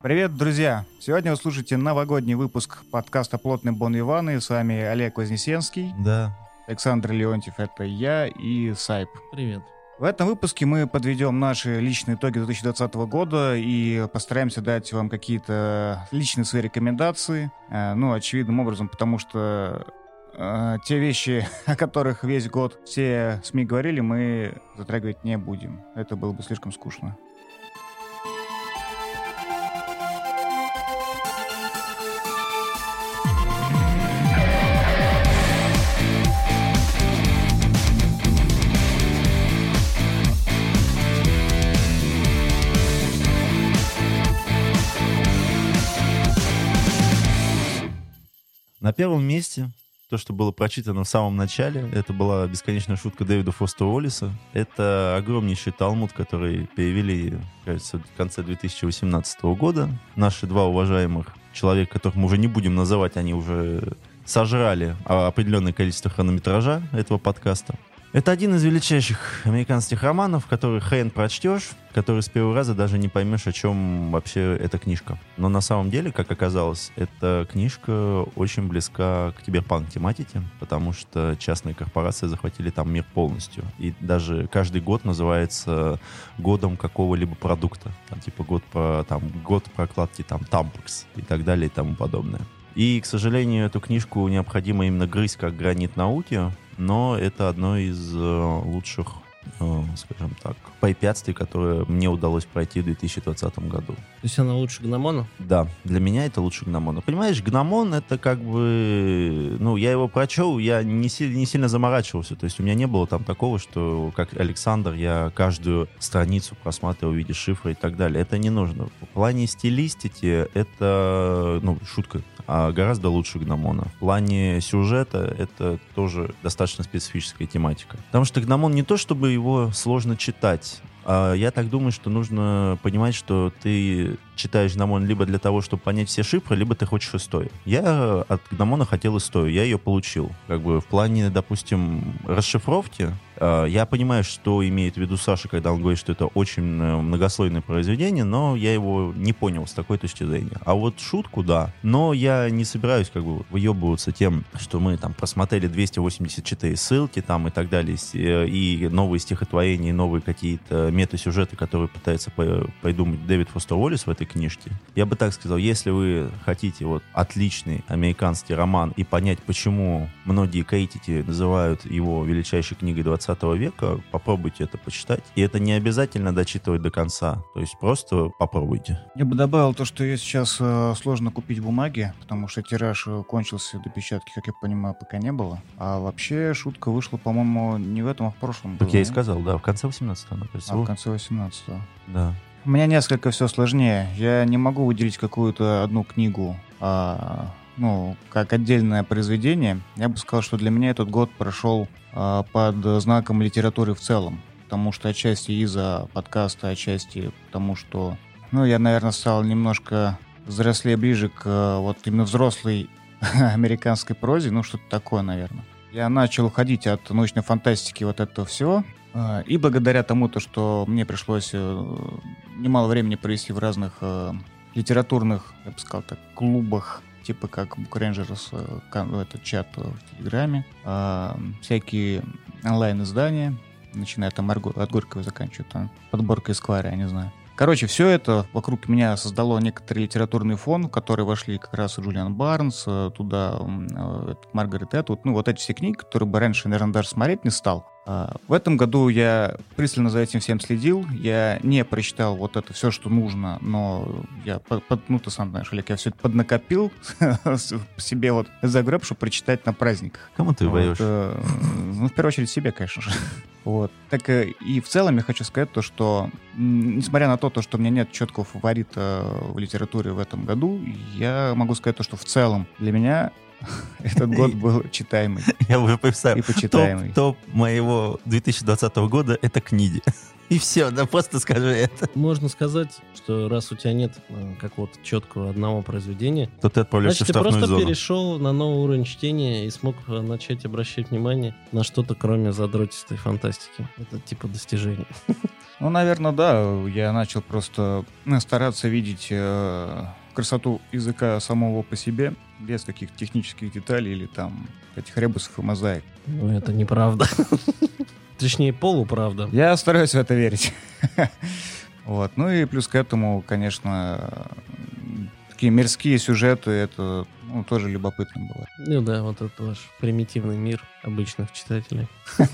Привет, друзья! Сегодня вы слушаете новогодний выпуск подкаста «Плотный Бон Иваны». С вами Олег Вознесенский, Да. Александр Леонтьев, это я и Сайп. Привет. В этом выпуске мы подведем наши личные итоги 2020 года и постараемся дать вам какие-то личные свои рекомендации. Э, Ну, очевидным образом, потому что э, те вещи, о которых весь год все СМИ говорили, мы затрагивать не будем. Это было бы слишком скучно. На первом месте то, что было прочитано в самом начале, это была бесконечная шутка Дэвида Фостера Уоллиса. Это огромнейший талмуд, который перевели, кажется, в конце 2018 года. Наши два уважаемых человека, которых мы уже не будем называть, они уже сожрали определенное количество хронометража этого подкаста. Это один из величайших американских романов, который хрен прочтешь, который с первого раза даже не поймешь, о чем вообще эта книжка. Но на самом деле, как оказалось, эта книжка очень близка к киберпанк тематике, потому что частные корпорации захватили там мир полностью. И даже каждый год называется годом какого-либо продукта. Там, типа год про там год прокладки там Tampix и так далее и тому подобное. И, к сожалению, эту книжку необходимо именно грызть как гранит науки, но это одно из э, лучших, э, скажем так, препятствий, которые мне удалось пройти в 2020 году. То есть она лучше гномона? Да, для меня это лучше гномона. Понимаешь, гномон это как бы... Ну, я его прочел, я не, си- не сильно заморачивался. То есть у меня не было там такого, что, как Александр, я каждую страницу просматривал в виде шифра и так далее. Это не нужно. В плане стилистики это, ну, шутка, гораздо лучше гномона. В плане сюжета это тоже достаточно специфическая тематика. Потому что гномон не то, чтобы его сложно читать, а я так думаю, что нужно понимать, что ты читаешь Гномон либо для того, чтобы понять все шифры, либо ты хочешь историю. Я от Гномона хотел историю, я ее получил. Как бы в плане, допустим, расшифровки, я понимаю, что имеет в виду Саша, когда он говорит, что это очень э, многослойное произведение, но я его не понял с такой точки зрения. А вот шутку, да. Но я не собираюсь как бы выебываться тем, что мы там просмотрели 284 ссылки там и так далее, э, и новые стихотворения, и новые какие-то мета-сюжеты, которые пытается придумать Дэвид Фостер Уоллес в этой книжке. Я бы так сказал, если вы хотите вот отличный американский роман и понять, почему многие критики называют его величайшей книгой 20 века, попробуйте это почитать. И это не обязательно дочитывать до конца. То есть просто попробуйте. Я бы добавил то, что ее сейчас э, сложно купить в бумаге, потому что тираж э, кончился, до печатки, как я понимаю, пока не было. А вообще шутка вышла, по-моему, не в этом, а в прошлом. Как было, я и сказал, да, в конце 18 она, кажется. А в конце 18-го. Да. У меня несколько все сложнее. Я не могу выделить какую-то одну книгу, а, ну, как отдельное произведение. Я бы сказал, что для меня этот год прошел а, под знаком литературы в целом. Потому что отчасти из-за подкаста, отчасти потому что, ну, я, наверное, стал немножко взрослее ближе к а, вот именно взрослой американской прозе, ну, что-то такое, наверное. Я начал уходить от научной фантастики вот этого всего, а, И благодаря тому, то, что мне пришлось э, немало времени провести в разных э, литературных, я бы сказал так, клубах, типа как Book э, этот чат в Телеграме, а, всякие онлайн-издания, начиная там от Го- от Горького, заканчивая там подборка Эсквайра, я не знаю. Короче, все это вокруг меня создало некоторый литературный фон, в который вошли как раз Джулиан Барнс, э, туда э, Маргарет Этвуд, ну вот эти все книги, которые бы раньше, наверное, даже смотреть не стал. А, В этом году я пристально за этим всем следил. Я не прочитал вот это все, что нужно, но я, по- под- ну ты сам знаешь, Олег, я все это поднакопил себе вот за греб, чтобы прочитать на праздниках. Кому ты Вот, даешь? э, ну, в первую очередь себе, конечно же. Вот. Так э, и в целом я хочу сказать то, что несмотря на то, то, что у меня нет четкого фаворита в литературе в этом году, я могу сказать то, что в целом для меня Этот год был читаемый Я уже представил. и почитаемый. Топ, топ моего 2020 года — это книги. И все, да просто скажи это. Можно сказать, что раз у тебя нет э, какого-то четкого одного произведения, То ты отправляешься значит, в ты штрафную просто зону. перешел на новый уровень чтения и смог э, начать обращать внимание на что-то, кроме задротистой фантастики. Это типа достижение. Ну, наверное, да. Я начал просто ну, стараться видеть э, красоту языка самого по себе, без каких-то технических деталей или там этих ребусов и мозаик. Ну, это неправда. Точнее, полуправда. Я стараюсь в это верить. Вот. Ну и плюс к этому, конечно, такие мирские сюжеты, это ну, тоже любопытно было. Ну да, вот это ваш примитивный мир обычных читателей.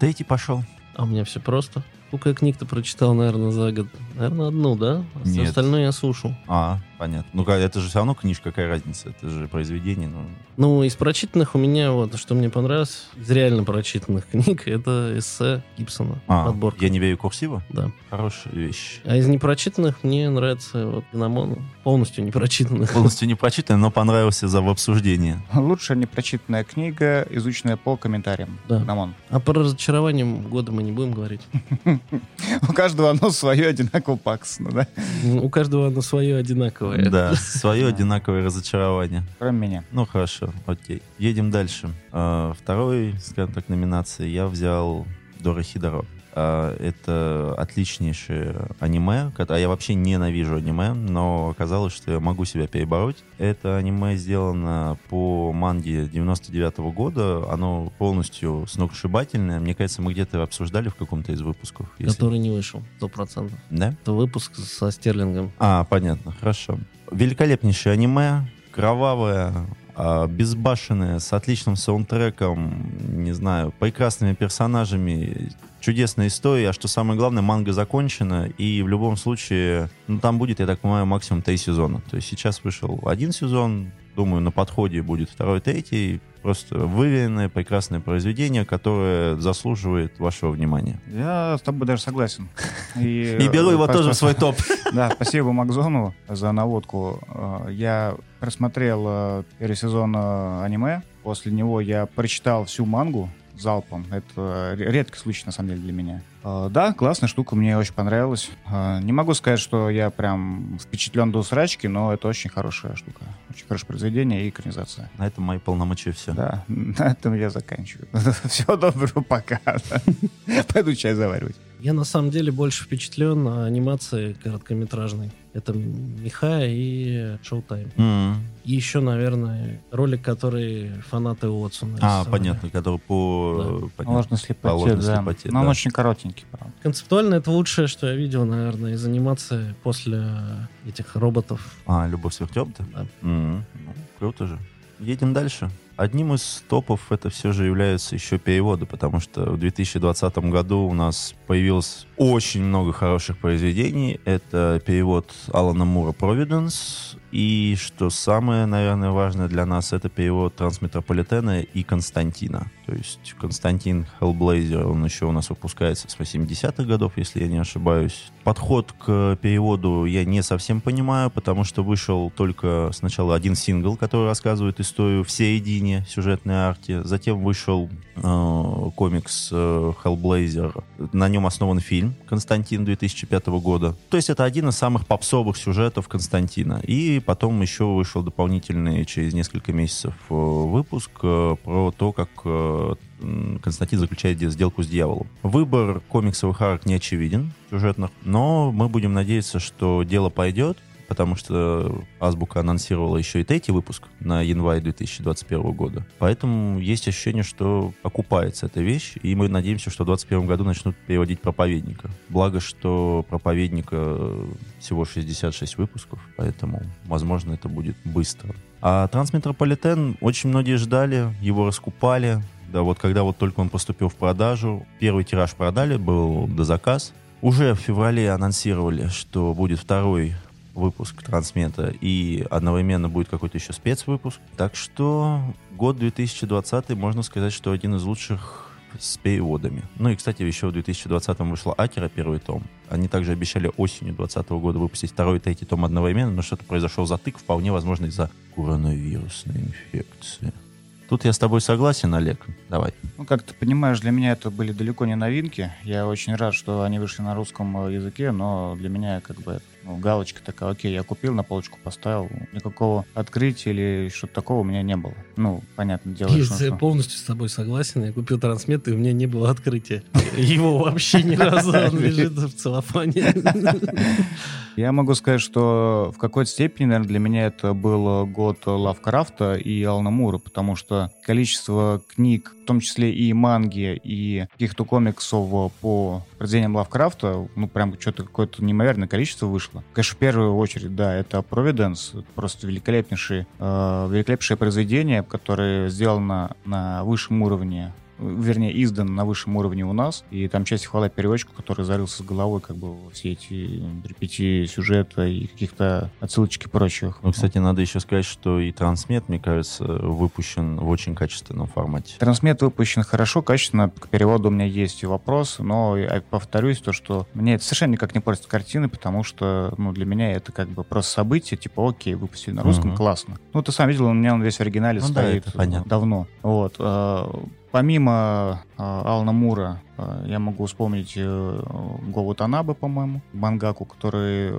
Да иди пошел. А у меня все просто. Сколько я книг-то прочитал, наверное, за год? Наверное, одну, да? А Нет. Остальное я слушал. А, понятно. Ну, это же все равно книжка, какая разница? Это же произведение. Ну, Ну, из прочитанных у меня вот, что мне понравилось, из реально прочитанных книг, это эссе Гибсона. а, Подборка. я не верю курсива? Да. Хорошая вещь. А из непрочитанных мне нравится вот Гномон. Полностью непрочитанных. Полностью не прочитан, но понравился за в обсуждении. Лучшая непрочитанная книга, изученная по комментариям. Да. Гномон. А по разочарованиям года мы не будем говорить. У каждого оно свое одинаково пакостно, да? У каждого оно свое одинаковое. Да, свое одинаковое разочарование. Кроме меня. Ну, хорошо, окей. Едем дальше. А, Второй, скажем так, номинации я взял Дора Хидоро. А, Это отличнейшее аниме, а я вообще ненавижу аниме, но оказалось, что я могу себя перебороть. Это аниме сделано по манге 99 года, оно полностью сногсшибательное. Мне кажется, мы где-то обсуждали в каком-то из выпусков. если- Который не вышел, сто процентов. Да? Это выпуск со Стерлингом. А, понятно, хорошо. Великолепнейшее аниме, кровавое, а, безбашенное, с отличным саундтреком, не знаю, прекрасными персонажами, чудесная история, а что самое главное, манга закончена, и в любом случае, ну, там будет, я так понимаю, максимум три сезона. То есть сейчас вышел один сезон, думаю, на подходе будет второй, третий, просто выверенное, прекрасное произведение, которое заслуживает вашего внимания. Я с тобой даже согласен. И, И беру его э, тоже в свой топ. Да, спасибо Макзону за наводку. Э, Я просмотрел э, первый сезон э, аниме. После него я прочитал всю мангу залпом. Это ре- редкий случай, на самом деле, для меня. Э, Да, классная штука, мне очень понравилась. Э, Не могу сказать, что я прям впечатлен до усрачки, но это очень хорошая штука. Очень хорошее произведение и экранизация. На этом мои полномочия все. Да, на этом я заканчиваю. Всего доброго, пока. Пойду чай заваривать. Я на самом деле больше впечатлен анимацией короткометражной. Это Миха и Шоутайм. М. И еще, наверное, ролик, который фанаты Уотсона А, рисовали. понятно, который по... понятно. Ложной слепоте, По ложной да. слепоте, Но он да. очень коротенький, правда. Концептуально это лучшее, что я видел, наверное, из анимации после этих роботов. А, Любовь сверхтёмта? Да. М, ну, круто же. Едем дальше. Одним из топов это все же являются еще переводы, потому что в 2020 году у нас появилось очень много хороших произведений. Это перевод Алана Мура «Providence», и, что самое, наверное, важное для нас, это перевод «Трансметрополитена» и «Константина». То есть Константин Хеллблейзер, он еще у нас выпускается с 80-х годов, если я не ошибаюсь. Подход к переводу я не совсем понимаю, потому что вышел только сначала один сингл, который рассказывает историю в середине сюжетной арки. Затем вышел э, комикс э, Hellblazer. На нем основан фильм «Константин» 2005 года. То есть это один из самых попсовых сюжетов Константина. И потом еще вышел дополнительный через несколько месяцев э, выпуск э, про то, как э, Константин заключает де- сделку с дьяволом. Выбор комиксовых арок не очевиден, сюжетных, но мы будем надеяться, что дело пойдет, потому что Азбука анонсировала еще и третий выпуск на январь 2021 года. Поэтому есть ощущение, что окупается эта вещь, и мы надеемся, что в 2021 году начнут переводить проповедника. Благо, что проповедника всего 66 выпусков, поэтому, возможно, это будет быстро. А Трансметрополитен очень многие ждали, его раскупали. Да, вот когда вот только он поступил в продажу, первый тираж продали, был до заказ. Уже в феврале анонсировали, что будет второй выпуск Трансмета и одновременно будет какой-то еще спецвыпуск. Так что год 2020, можно сказать, что один из лучших с переводами. Ну и, кстати, еще в 2020 вышла Акера первый том. Они также обещали осенью 2020 года выпустить второй и третий том одновременно, но что-то произошел затык, вполне возможно, из-за коронавирусной инфекции. Тут я с тобой согласен, Олег. Давай. Ну, как ты понимаешь, для меня это были далеко не новинки. Я очень рад, что они вышли на русском э, языке, но для меня как бы ну, галочка такая, окей, я купил, на полочку поставил. Никакого открытия или что-то такого у меня не было. Ну, понятно дело. Я что- полностью с тобой согласен. Я купил трансмет, и у меня не было открытия. Его вообще ни разу. Он лежит в целлофане. Я могу сказать, что в какой-то степени, наверное, для меня это был год Лавкрафта и Алана Мура, потому что количество книг, том числе и манги, и каких-то комиксов по произведениям Лавкрафта, ну, прям что-то какое-то неимоверное количество вышло. Конечно, в первую очередь, да, это Providence, просто великолепнейшее, э, великолепнейшее произведение, которое сделано на высшем уровне вернее, издан на высшем уровне у нас, и там часть хвала переводчику, который зарылся с головой как бы во все эти перипетии сюжета и каких-то отсылочек и прочих. Ну, кстати, надо еще сказать, что и трансмет, мне кажется, выпущен в очень качественном формате. Трансмет выпущен хорошо, качественно. К переводу у меня есть вопрос, но я повторюсь, то, что мне это совершенно никак не портит картины, потому что, ну, для меня это как бы просто событие, типа, окей, выпустили на русском, Мгм. классно. Ну, ты сам видел, у меня он весь в оригинале Ну да, стоит понятно. давно. Вот. Помимо э, Алана Мура, э, я могу вспомнить э, Танабе, по-моему, мангаку, который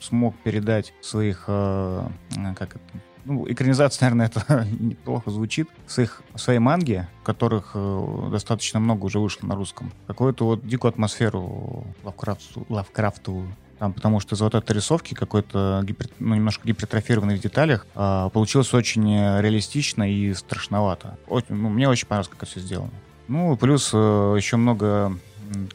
смог передать своих, э, как это, ну, экранизация, наверное, это неплохо звучит, с их, своей манги, которых э, достаточно много уже вышло на русском. Какую-то вот дикую атмосферу Лавкрафту, Лавкрафтовую. Там, потому что из вот рисовки какой-то гипер- ну, немножко гипертрофированный в деталях а, получилось очень э, реалистично и страшновато. Очень- ну, мне очень понравилось, как это все сделано. Ну, плюс э, еще много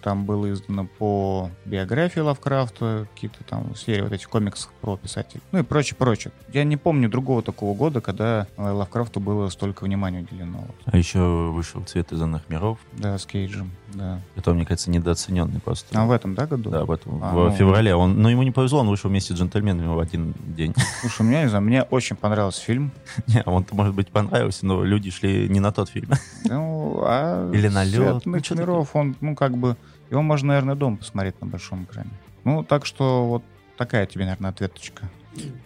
там было издано по биографии Лавкрафта, какие-то там серии вот этих комиксов про писателей. Ну и прочее, прочее. Я не помню другого такого года, когда э, Лавкрафту было столько внимания уделено. А еще вышел «Цвет из иных миров», Да, с Кейджем, да. который, мне кажется, недооцененный просто. А в этом, да, году? Да, в, этом, А, в ну. феврале. Он, но ему не повезло, он вышел вместе с джентльменами в один день. Слушай, меня, не знаю, мне очень понравился фильм. Не, он, может быть, понравился, но люди шли не на тот фильм. Ну, а Или на лед, «Свет ну, иных что миров», он, ну, как бы, его можно, наверное, дома посмотреть на большом экране. Ну, так что вот такая тебе, наверное, ответочка.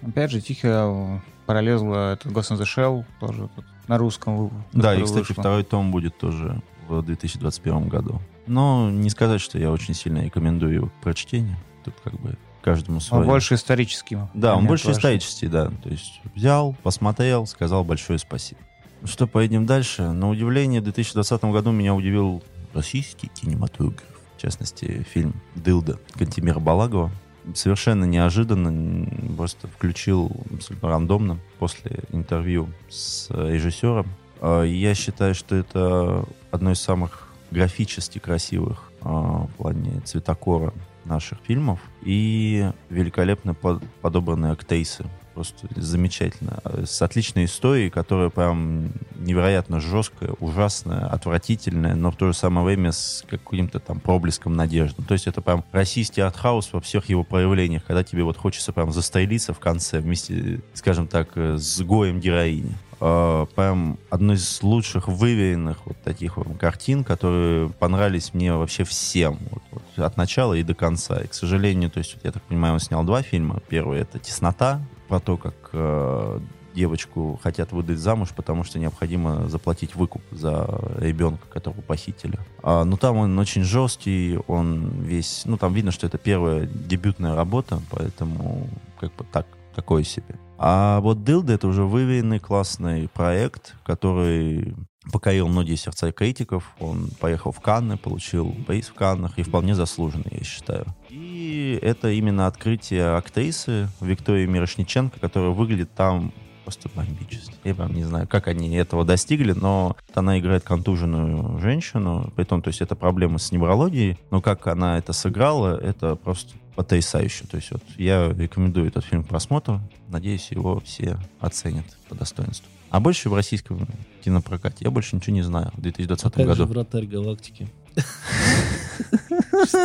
Опять же, тихо пролезла этот Ghost in the Shell, тоже тут на русском. вы- Да, и, кстати, вышло. второй том будет тоже в 2021 году. Но не сказать, что я очень сильно рекомендую его к прочтению. Тут как бы каждому Он свое. больше исторический. Да, он больше важен. исторический, да. То есть взял, посмотрел, сказал большое спасибо. Ну Что, поедем дальше? На удивление, в 2020 году меня удивил российский кинематограф. В частности, фильм «Дылда» Кантемира Балагова. Совершенно неожиданно, просто включил абсолютно рандомно после интервью с э, режиссером. А, Я считаю, что это одно из самых графически красивых а, в плане цветокора наших фильмов и великолепно под- подобранные актрисы. Просто замечательно. Э, С отличной историей, которая прям невероятно жесткая, ужасная, отвратительная, но в то же самое время с каким-то там проблеском надежды. То есть это прям российский артхаус во всех его проявлениях, когда тебе вот хочется прям застрелиться в конце вместе, скажем так, э, с гоем героини. Э, Прям одно из лучших выверенных вот таких вот картин, которые понравились мне вообще всем. Вот, вот, от начала и до конца. И, к сожалению, то есть, вот я так понимаю, он снял два фильма. Первый — это «Теснота», про то, как э, девочку хотят выдать замуж, потому что необходимо заплатить выкуп за ребенка, которого похитили. А, ну, там он очень жесткий, он весь... Ну, там видно, что это первая дебютная работа, поэтому как бы так, такое себе. А вот Дилда — это уже выверенный классный проект, который покорил многие сердца критиков. Он поехал в Канны, получил приз в Каннах, и вполне заслуженный, я считаю. И это именно открытие актрисы Виктории Мирошниченко, которая выглядит там просто бомбически. Я прям не знаю, как они этого достигли, но она играет контуженную женщину, при том, то есть это проблема с неврологией, но как она это сыграла, это просто потрясающе. То есть вот я рекомендую этот фильм к просмотру. Надеюсь, его все оценят по достоинству. А больше в российском кинопрокате я больше ничего не знаю в 2020 Как же году. вратарь галактики?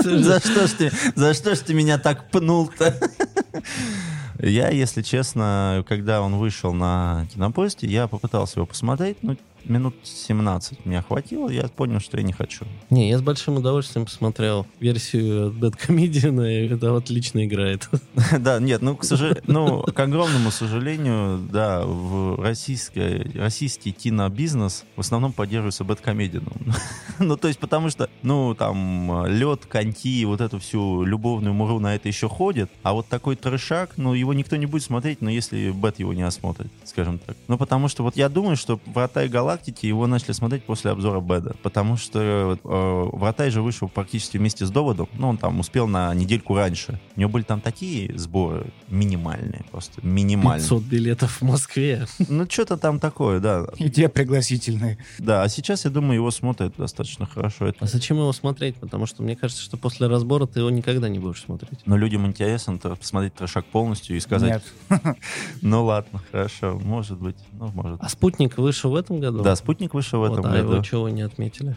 За что ж ты, за что ж ты меня так пнул-то? Я, если честно, когда он вышел на кинопоиске, я попытался его посмотреть, но минут 17 меня хватило, я понял, что я не хочу. Не, я с большим удовольствием посмотрел версию Бэткомедиана, и это отлично играет. Да, нет, ну, к сожалению, ну, к огромному сожалению, да, в российской, российский кинобизнес в основном поддерживается Бэткомедианом. Ну, то есть, потому что, ну, там, лед, коньки, вот эту всю любовную муру на это еще ходит, а вот такой трешак, ну, его никто не будет смотреть, но если Бэт его не осмотрит, скажем так. Ну, потому что вот я думаю, что «Врата и галактики» его начали смотреть после обзора Бэда, потому что э, «Врата» же вышел практически вместе с «Доводом», ну, он там успел на недельку раньше. У него были там такие сборы минимальные, просто минимальные. 500 билетов в Москве. Ну, что-то там такое, да. И те пригласительные. Да, а сейчас, я думаю, его смотрят достаточно хорошо. Это... А зачем его смотреть? Потому что мне кажется, что после разбора ты его никогда не будешь смотреть. Но людям интересно посмотреть трешак полностью и сказать, Нет. ну ладно, хорошо, может быть, ну может. А «Спутник» вышел в этом году? Да, «Спутник» вышел в Вот, этом а его году. чего не отметили?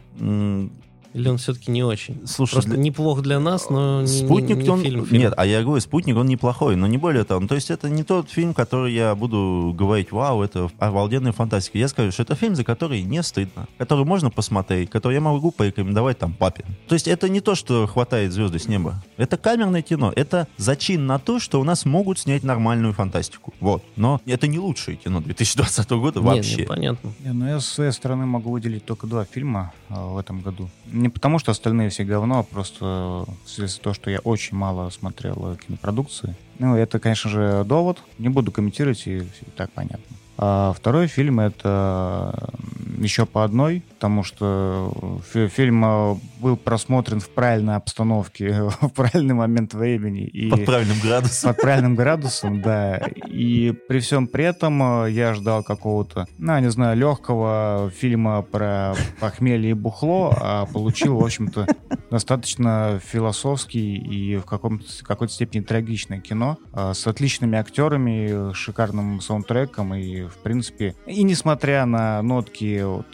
Или он все-таки не очень? Слушай, Просто для- неплох для нас, но не, Спутник, не, не он... фильм, фильм. Нет, а я говорю, Спутник, он неплохой, но не более того. Ну, То есть это не тот фильм, который я буду говорить, вау, это обалденная фантастика. Я скажу, что это фильм, за который не стыдно, который можно посмотреть, который я могу порекомендовать там папе. То есть это не то, что хватает звезды с неба. Это камерное кино. Это зачин на то, что у нас могут снять нормальную фантастику. Вот. Но это не лучшее кино 2020 года вообще. не, понятно. Не, ну я с своей стороны могу выделить только два фильма а, в этом году. Не потому, что остальные все говно, а просто вследствие того, что я очень мало смотрел э, кинопродукции. Ну, это, конечно же, довод. Не буду комментировать, и, и так понятно. А второй фильм это еще по одной, потому что фи- фильм э, был просмотрен в правильной обстановке, в правильный момент времени. И Под правильным градусом. под правильным градусом, да. И при всем при этом э, я ждал какого-то, ну, не знаю, легкого фильма про похмелье и бухло, а получил, в общем-то, достаточно философский и в какой-то степени трагичное кино э, с отличными актерами, шикарным саундтреком и, в принципе, и несмотря на нотки вот,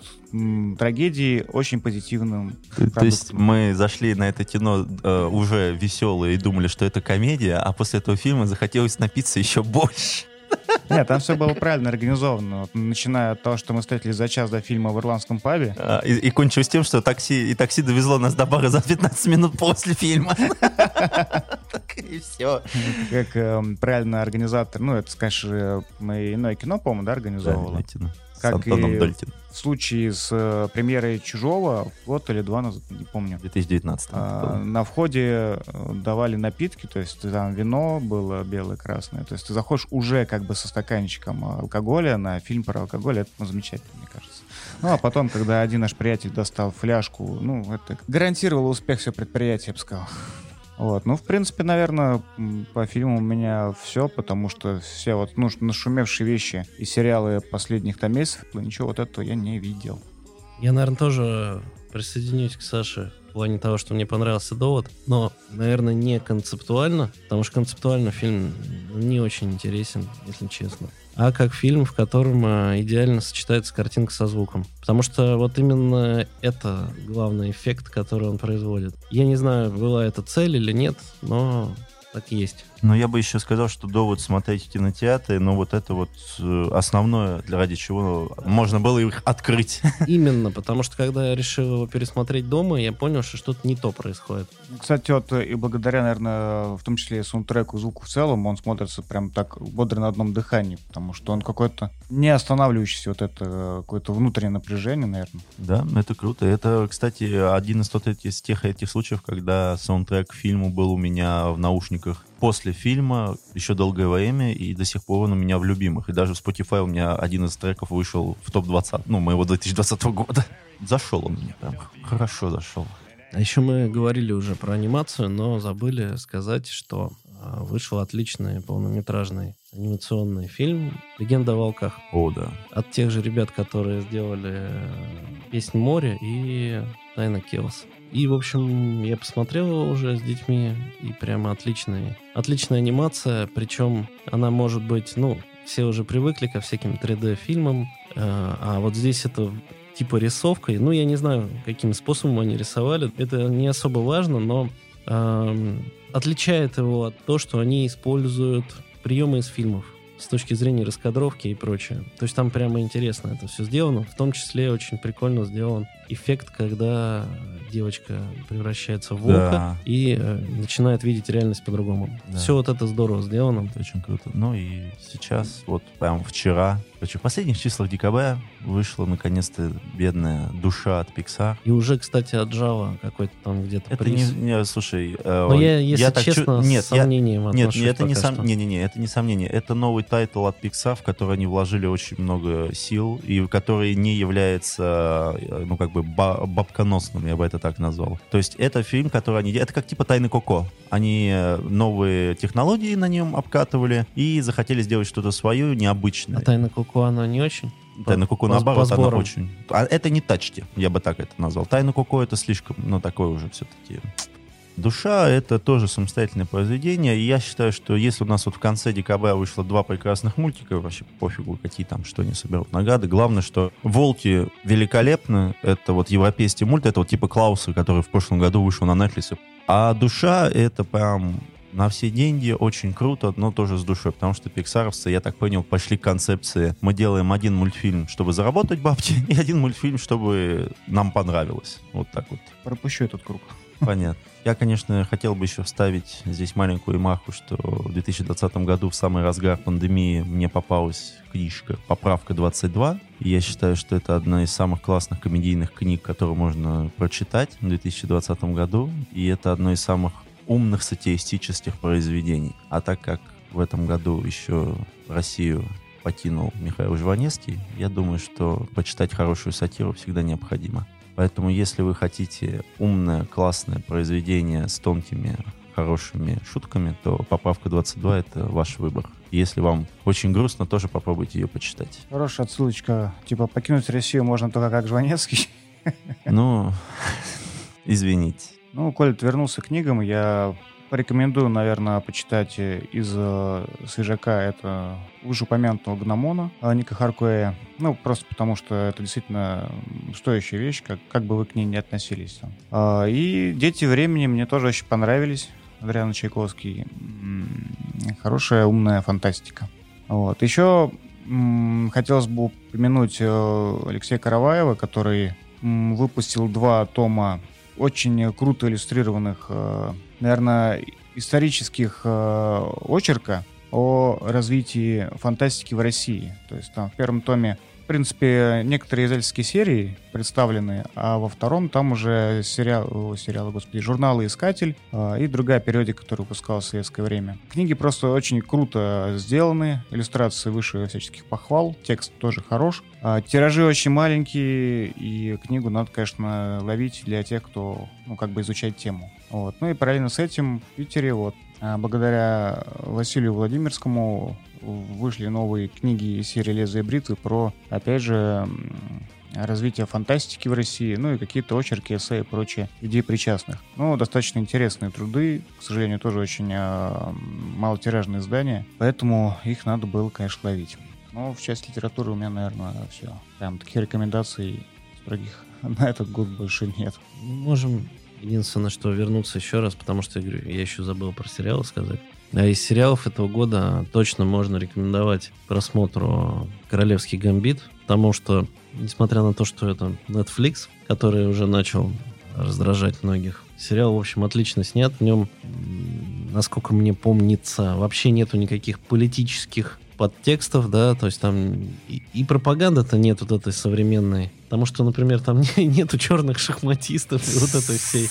трагедии, очень позитивным То есть продуктом. мы зашли на это кино э, уже веселые и думали, что это комедия, а после этого фильма захотелось напиться еще больше. Нет, там все было правильно организовано. Вот, начиная от того, что мы встретились за час до фильма в ирландском пабе. А, И, и кончилось тем, что такси, и такси довезло нас до бара за 15 минут после фильма. И все. Как эм, правильно организатор, ну, это, конечно мы иное кино, по-моему, да, организовывало. С Как и-. В случае с э, премьерой «Чужого», год или два назад, не помню, 2019. а, на входе э, давали напитки, то есть там вино было белое, красное. То есть ты заходишь уже как бы со стаканчиком алкоголя на фильм про алкоголь, это ну, замечательно, мне кажется. Ну, а потом, когда один наш приятель достал фляжку, ну, это гарантировало успех всего предприятия, я бы сказал. Вот, ну, в принципе, наверное, по фильму у меня все, потому что все вот, ну, нашумевшие вещи и сериалы последних там месяцев, ничего вот этого я не видел. Я, наверное, тоже присоединюсь к Саше в плане того, что мне понравился довод, но, наверное, не концептуально, потому что концептуально фильм не очень интересен, если честно. А как фильм, в котором э, идеально сочетается картинка со звуком. Потому что вот именно это главный эффект, который он производит. Я не знаю, была это цель или нет, но так и есть. Но я бы еще сказал, что довод смотреть в кинотеатре, но вот это вот э, основное, для ради чего можно было их открыть. Именно, потому что когда я решил его пересмотреть дома, я понял, что что-то не то происходит. Кстати, вот э, и благодаря, наверное, в том числе и саундтреку, звуку в целом, он смотрится прям так бодро на одном дыхании, потому что он какой-то не останавливающийся, вот это э, какое-то внутреннее напряжение, наверное. Да, это круто. Это, кстати, один из, тот, из тех этих случаев, когда саундтрек к фильму был у меня в наушниках после фильма еще долгое время, и до сих пор он у меня в любимых. И даже в Spotify у меня один из треков вышел в топ-20, ну, моего 2020 года. Зашел он мне прям, хорошо зашел. А еще мы говорили уже про анимацию, но забыли сказать, что а, вышел отличный полнометражный анимационный фильм «Легенда о волках» О, да. от тех же ребят, которые сделали э, «Песнь моря» и «Тайна Келос». И, в общем, я посмотрел уже с детьми, и прямо отличный, отличная анимация, причем она может быть, ну, все уже привыкли ко всяким 3D-фильмам, э, а вот здесь это типа рисовкой, ну, я не знаю, каким способом они рисовали, это не особо важно, но эм, отличает его от того, что они используют приемы из фильмов. С точки зрения раскадровки и прочее. То есть там прямо интересно это все сделано. В том числе очень прикольно сделан эффект, когда девочка превращается в волка Да. и э, начинает видеть реальность по-другому. Да. Все вот это здорово сделано. Это очень круто. Ну и сейчас, вот прям вчера, в последних числах декабря вышла наконец-то победная Душа от Pixar. И уже, кстати, от Java какой-то там где-то Это не, приз. не, слушай, э, Но я, если чу- честно, нет, с я- сомнением Нет, отношусь это не, сом... не, не, не, это не сомнение. Это новый тайтл от Pixar, в который они вложили очень много сил и который не является, э, ну, как бы ба- бабконосным, я бы это так назвал. То есть это фильм, который они... Это как типа Тайны Коко. Они э, новые технологии на нем обкатывали и захотели сделать что-то свое, необычное. А Тайна Коко, она не очень? Тайна Коко, по- наоборот, по она очень... А это не тачки, я бы так это назвал. Тайна Коко это слишком, ну, такое уже все-таки... Душа — это тоже самостоятельное произведение, и я считаю, что если у нас вот в конце декабря вышло два прекрасных мультика, вообще пофигу, какие там, что они соберут награды, главное, что «Волки» великолепны, это вот европейский мульт, это вот типа Клауса, который в прошлом году вышел на Netflix, а «Душа» — это прям на все деньги, очень круто, но тоже с душой, потому что пиксаровцы, я так понял, пошли к концепции, мы делаем один мультфильм, чтобы заработать бабки, и один мультфильм, чтобы нам понравилось. Вот так вот. Пропущу этот круг. Понятно. Я, конечно, хотел бы еще вставить здесь маленькую ремарку, что в 2020 году, в самый разгар пандемии, мне попалась книжка «Поправка 22». И я считаю, что это одна из самых классных комедийных книг, которую можно прочитать в 2020 году. И это одно из самых умных сатиистических произведений. А так как в этом году еще Россию покинул Михаил Жванецкий, я думаю, что почитать хорошую сатиру всегда необходимо. Поэтому, если вы хотите умное, классное произведение с тонкими, хорошими шутками, то «Поправка 22» — это ваш выбор. Если вам очень грустно, тоже попробуйте ее почитать. Хорошая отсылочка. Типа, покинуть Россию можно только как Жванецкий. Ну, извините. Ну, Коля, ты вернулся к книгам. Я порекомендую, наверное, почитать э, из э, свежака это уже упомянутого Гномона э, Ника Харкуэя. Ну, просто потому что это действительно стоящая вещь, как, как бы вы к ней не относились. А, И «Дети времени» мне тоже очень понравились. Адриан Чайковский. Хорошая, умная фантастика. Вот. Еще хотелось бы упомянуть э, Алексея Караваева, который выпустил два тома очень круто иллюстрированных, э, наверное, исторических э, очерка о развитии фантастики в России. То есть там в первом томе, в принципе, некоторые издательские серии представлены, а во втором там уже сериал, о, сериалы, господи, журналы «Искатель» э, и другая периодика, которая выпускалась в советское время. Книги просто очень круто сделаны, иллюстрации выше всяческих похвал, текст тоже хорош. А, Тиражи очень маленькие, и книгу надо, конечно, ловить для тех, кто, ну, как бы изучает тему. Вот. Ну и параллельно с этим в Питере, вот, а, благодаря Василию Владимирскому вышли новые книги из серии «Лезвие бритвы» про, опять же, развитие фантастики в России, ну и какие-то очерки, эссе и прочие людей причастных. Ну, достаточно интересные труды, к сожалению, тоже очень а, малотиражные издания, поэтому их надо было, конечно, ловить. Но в части литературы у меня, наверное, все. Прям таких рекомендаций строгих на этот год больше нет. Можем единственное, что вернуться еще раз, потому что, я говорю, я еще забыл про сериалы сказать. А из сериалов этого года точно можно рекомендовать просмотру «Королевский гамбит», потому что, несмотря на то, что это Netflix, который уже начал раздражать многих, сериал, в общем, отлично снят. В нем, насколько мне помнится, вообще нету никаких политических подтекстов, да, то есть там и, и пропаганды-то нет вот этой современной. Потому что, например, там не- нету черных шахматистов и вот этой всей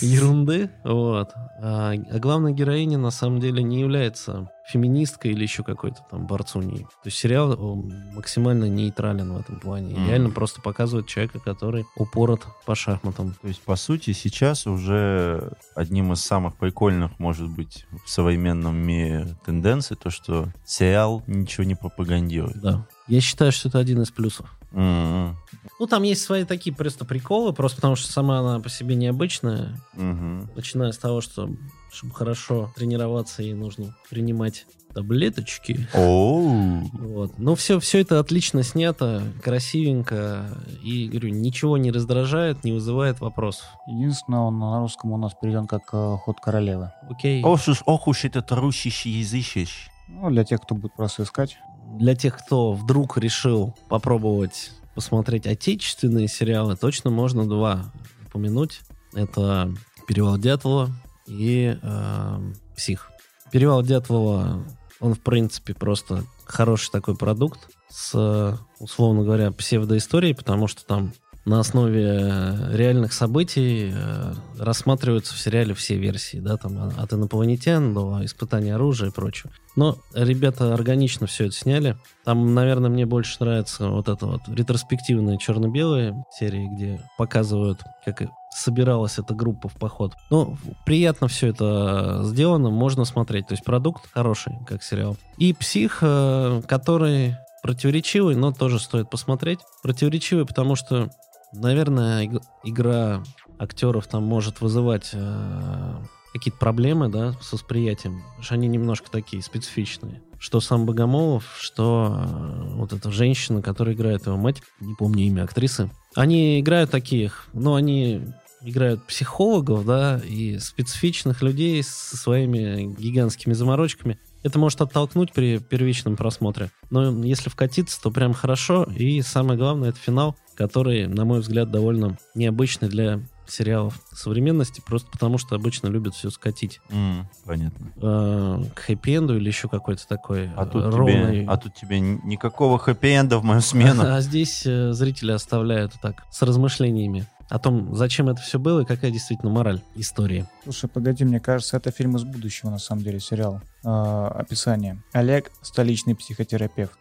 ерунды, вот. А, а главная героиня на самом деле не является феминисткой или еще какой-то там борцуней. То есть сериал он максимально нейтрален в этом плане. Мгм. Реально просто показывает человека, который упорот по шахматам. То есть, по сути, сейчас уже одним из самых прикольных, может быть, в современном мире тенденций, то, что сериал ничего не пропагандирует. Да. Я считаю, что это один из плюсов. М-м. Ну, там есть свои такие просто приколы, просто потому что сама она по себе необычная. Мгм. Начиная с того, что чтобы хорошо тренироваться, ей нужно принимать таблеточки. Оу. Вот. Но все, все это отлично снято, красивенько. И, говорю, ничего не раздражает, не вызывает вопросов. Единственное, он на русском у нас переведен как э, «Ход королевы». Окей. Ох уж, ох уж этот русский язычищ. Ну, для тех, кто будет просто искать. Для тех, кто вдруг решил попробовать посмотреть отечественные сериалы, точно можно два упомянуть. Это «Перевал Дятлова» и э, «Псих». «Перевал Дятлова», он, в принципе, просто хороший такой продукт с, условно говоря, псевдоисторией, потому что там на основе э, реальных событий э, рассматриваются в сериале все версии, да, там от инопланетян до испытания оружия и прочего. Но ребята органично все это сняли. Там, наверное, мне больше нравится вот это вот ретроспективные черно-белые серии, где показывают, как собиралась эта группа в поход. Ну, приятно все это сделано, можно смотреть. То есть продукт хороший, как сериал. И «Псих», э, который противоречивый, но тоже стоит посмотреть. Противоречивый, потому что Наверное, игра актеров там может вызывать э, какие-то проблемы, да, с восприятием. Потому что они немножко такие специфичные. Что сам Богомолов, что э, вот эта женщина, которая играет его мать, не помню имя актрисы. Они играют таких, но они играют психологов, да, и специфичных людей со своими гигантскими заморочками. Это может оттолкнуть при первичном просмотре. Но если вкатиться, то прям хорошо. И самое главное, это финал, который, на мой взгляд, довольно необычный для сериалов современности, просто потому что обычно любят все скатить. Mm, понятно. Э, к хэппи-энду или еще какой-то такой а тут ровный... Тебе, а тут тебе никакого хэппи-энда в мою смену. А, а здесь э, зрители оставляют так, с размышлениями о том, зачем это все было и какая действительно мораль истории. Слушай, погоди, мне кажется, это фильм из будущего, на самом деле, сериал. Э, описание. Олег – столичный психотерапевт.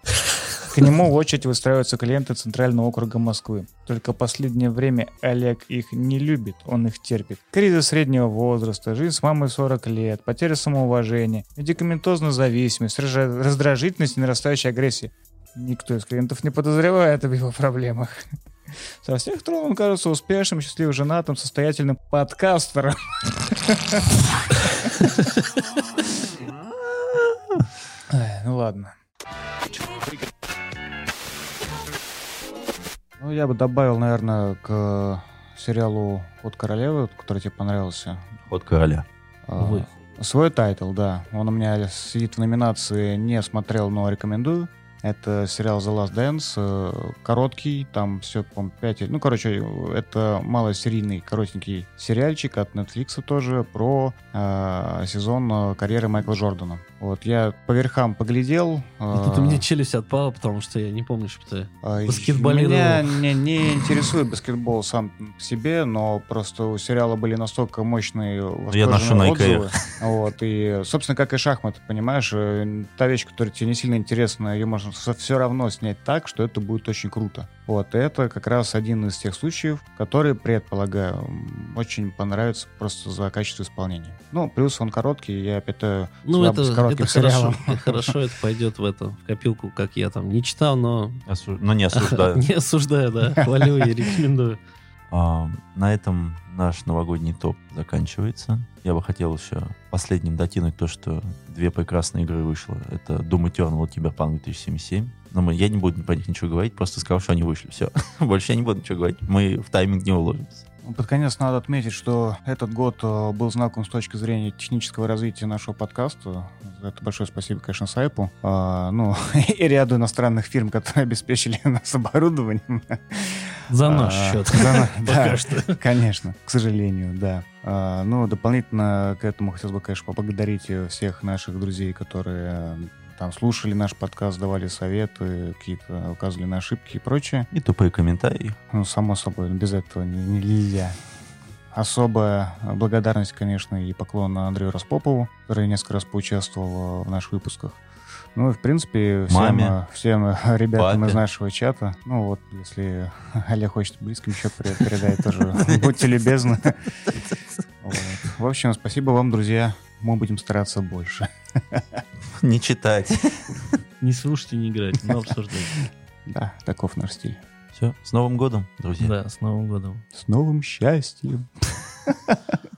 К нему в очередь выстраиваются клиенты Центрального округа Москвы. Только последнее время Олег их не любит, он их терпит. Кризис среднего возраста, жизнь с мамой 40 лет, потеря самоуважения, медикаментозная зависимость, раздражительность и нарастающая агрессия. Никто из клиентов не подозревает об его проблемах. Со всех сторон он кажется успешным, счастливым, женатым, состоятельным подкастером. Ну ладно. Ну, я бы добавил, наверное, к сериалу «Ход королевы», который тебе понравился. «Ход короля». Увы. Свой тайтл, да. Он у меня сидит в номинации «Не смотрел, но рекомендую». Это сериал The Last Dance, э, короткий, там все, по 5... Ну, короче, это малосерийный, коротенький сериальчик от Netflix тоже про э, сезон э, карьеры Майкла Джордана. Вот, я по верхам поглядел. И тут у меня челюсть отпала, потому что я не помню, что ты э, баскетболировал. Меня не, не интересует баскетбол сам по себе, но просто у сериала были настолько мощные я ношу на отзывы. Вот, и, собственно, как и шахматы, понимаешь, та вещь, которая тебе не сильно интересна, ее можно все равно снять так, что это будет очень круто. Вот, это как раз один из тех случаев, который, предполагаю, очень понравится просто за качество исполнения. Ну, плюс он короткий, я опять ну, это, это. Хорошо, хорошо, это пойдет в это, в копилку, как я там не читал, но... Осу... Но не осуждаю. Не осуждаю, да, хвалю и рекомендую. А, на этом наш новогодний топ заканчивается. Я бы хотел еще последним докинуть то, что две прекрасные игры вышло. Это Doom Eternal и Cyberpunk 2077. Но мы, я не буду про них ничего говорить, просто сказал, что они вышли. Все. Больше я не буду ничего говорить. Мы в тайминг не уложимся. Под конец надо отметить, что этот год э, был знаком с точки зрения технического развития нашего подкаста. Это большое спасибо, конечно, Сайпу. А, ну, и ряду иностранных фирм, которые обеспечили нас оборудованием. За наш а, счет. За, да, что. Конечно, к сожалению, да. А, ну, дополнительно к этому хотелось бы, конечно, поблагодарить всех наших друзей, которые там слушали наш подкаст, давали советы, какие-то указывали на ошибки и прочее. И тупые комментарии. Ну, само собой, без этого нельзя. Особая благодарность, конечно, и поклон Андрею Распопову, который несколько раз поучаствовал в наших выпусках. Ну и, в принципе, всем, Маме, всем ребятам папе. из нашего чата, ну вот, если Олег хочет близким еще передать, тоже будьте любезны. В общем, спасибо вам, друзья. Мы будем стараться больше. Не читать. Не слушать и не играть, но обсуждать. Да, таков наш стиль. Все, с Новым годом, друзья. Да, с Новым годом. С новым счастьем.